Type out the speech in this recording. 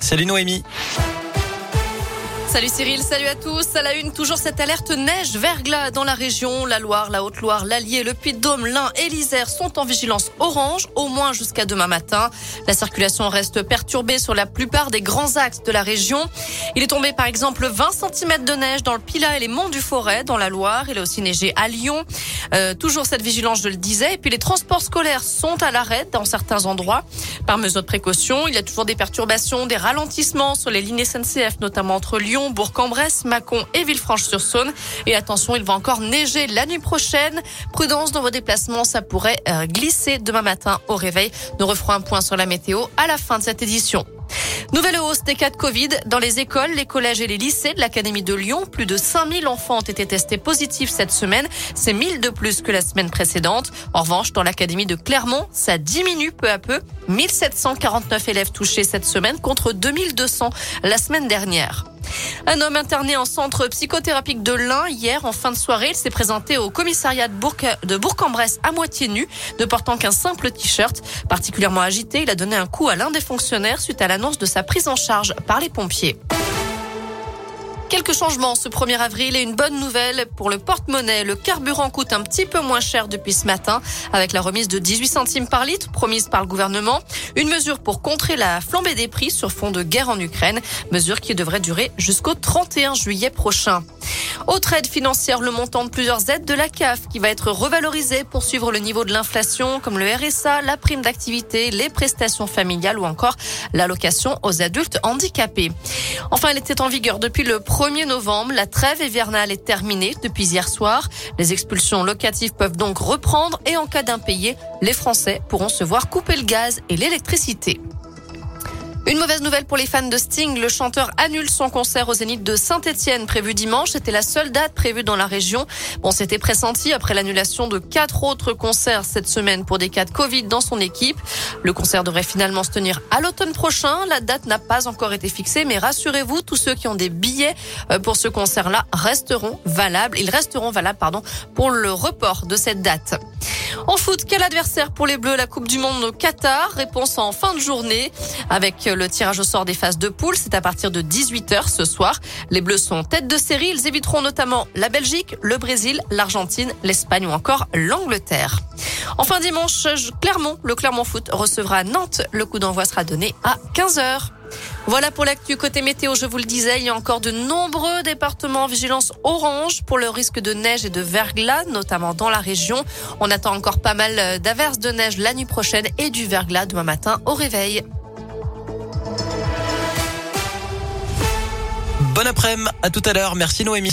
Salut Noémie. Salut Cyril, salut à tous. À la une, toujours cette alerte neige verglas dans la région. La Loire, la Haute-Loire, l'Allier, le Puy-de-Dôme, l'Ain et l'Isère sont en vigilance orange, au moins jusqu'à demain matin. La circulation reste perturbée sur la plupart des grands axes de la région. Il est tombé par exemple 20 cm de neige dans le Pilat et les monts du Forêt, dans la Loire. Il a aussi neigé à Lyon. Euh, toujours cette vigilance, je le disais. Et puis les transports scolaires sont à l'arrêt dans certains endroits. Par mesure de précaution, il y a toujours des perturbations, des ralentissements sur les lignes SNCF, notamment entre Lyon Bourg-en-Bresse, Mâcon et Villefranche-sur-Saône. Et attention, il va encore neiger la nuit prochaine. Prudence dans vos déplacements, ça pourrait euh, glisser demain matin au réveil. Nous referons un point sur la météo à la fin de cette édition. Nouvelle hausse des cas de Covid dans les écoles, les collèges et les lycées de l'Académie de Lyon. Plus de 5000 enfants ont été testés positifs cette semaine. C'est 1000 de plus que la semaine précédente. En revanche, dans l'Académie de Clermont, ça diminue peu à peu. 1749 élèves touchés cette semaine contre 2200 la semaine dernière. Un homme interné en centre psychothérapique de l'Ain hier en fin de soirée, il s'est présenté au commissariat de Bourg, de Bourg-en-Bresse à moitié nu, ne portant qu'un simple t-shirt. Particulièrement agité, il a donné un coup à l'un des fonctionnaires suite à l'annonce de sa prise en charge par les pompiers. Quelques changements ce 1er avril et une bonne nouvelle pour le porte-monnaie. Le carburant coûte un petit peu moins cher depuis ce matin avec la remise de 18 centimes par litre promise par le gouvernement. Une mesure pour contrer la flambée des prix sur fond de guerre en Ukraine. Mesure qui devrait durer jusqu'au 31 juillet prochain. Autre aide financière, le montant de plusieurs aides de la CAF qui va être revalorisé pour suivre le niveau de l'inflation comme le RSA, la prime d'activité, les prestations familiales ou encore l'allocation aux adultes handicapés. Enfin, elle était en vigueur depuis le 1er novembre. La trêve hivernale est terminée depuis hier soir. Les expulsions locatives peuvent donc reprendre et en cas d'impayé, les Français pourront se voir couper le gaz et l'électricité. Une mauvaise nouvelle pour les fans de Sting. Le chanteur annule son concert au Zénith de Saint-Etienne prévu dimanche. C'était la seule date prévue dans la région. Bon, c'était pressenti après l'annulation de quatre autres concerts cette semaine pour des cas de Covid dans son équipe. Le concert devrait finalement se tenir à l'automne prochain. La date n'a pas encore été fixée, mais rassurez-vous, tous ceux qui ont des billets euh, pour ce concert-là resteront valables. Ils resteront valables, pardon, pour le report de cette date. En foot, quel adversaire pour les Bleus La Coupe du Monde au Qatar? Réponse en fin de journée avec le tirage au sort des phases de poule. C'est à partir de 18h ce soir. Les Bleus sont tête de série. Ils éviteront notamment la Belgique, le Brésil, l'Argentine, l'Espagne ou encore l'Angleterre. Enfin dimanche, Clermont, le Clermont Foot recevra Nantes. Le coup d'envoi sera donné à 15h. Voilà pour l'actu côté météo, je vous le disais, il y a encore de nombreux départements en vigilance orange pour le risque de neige et de verglas, notamment dans la région. On attend encore pas mal d'averses de neige la nuit prochaine et du verglas demain matin au réveil. Bon après-midi, à tout à l'heure. Merci Noémie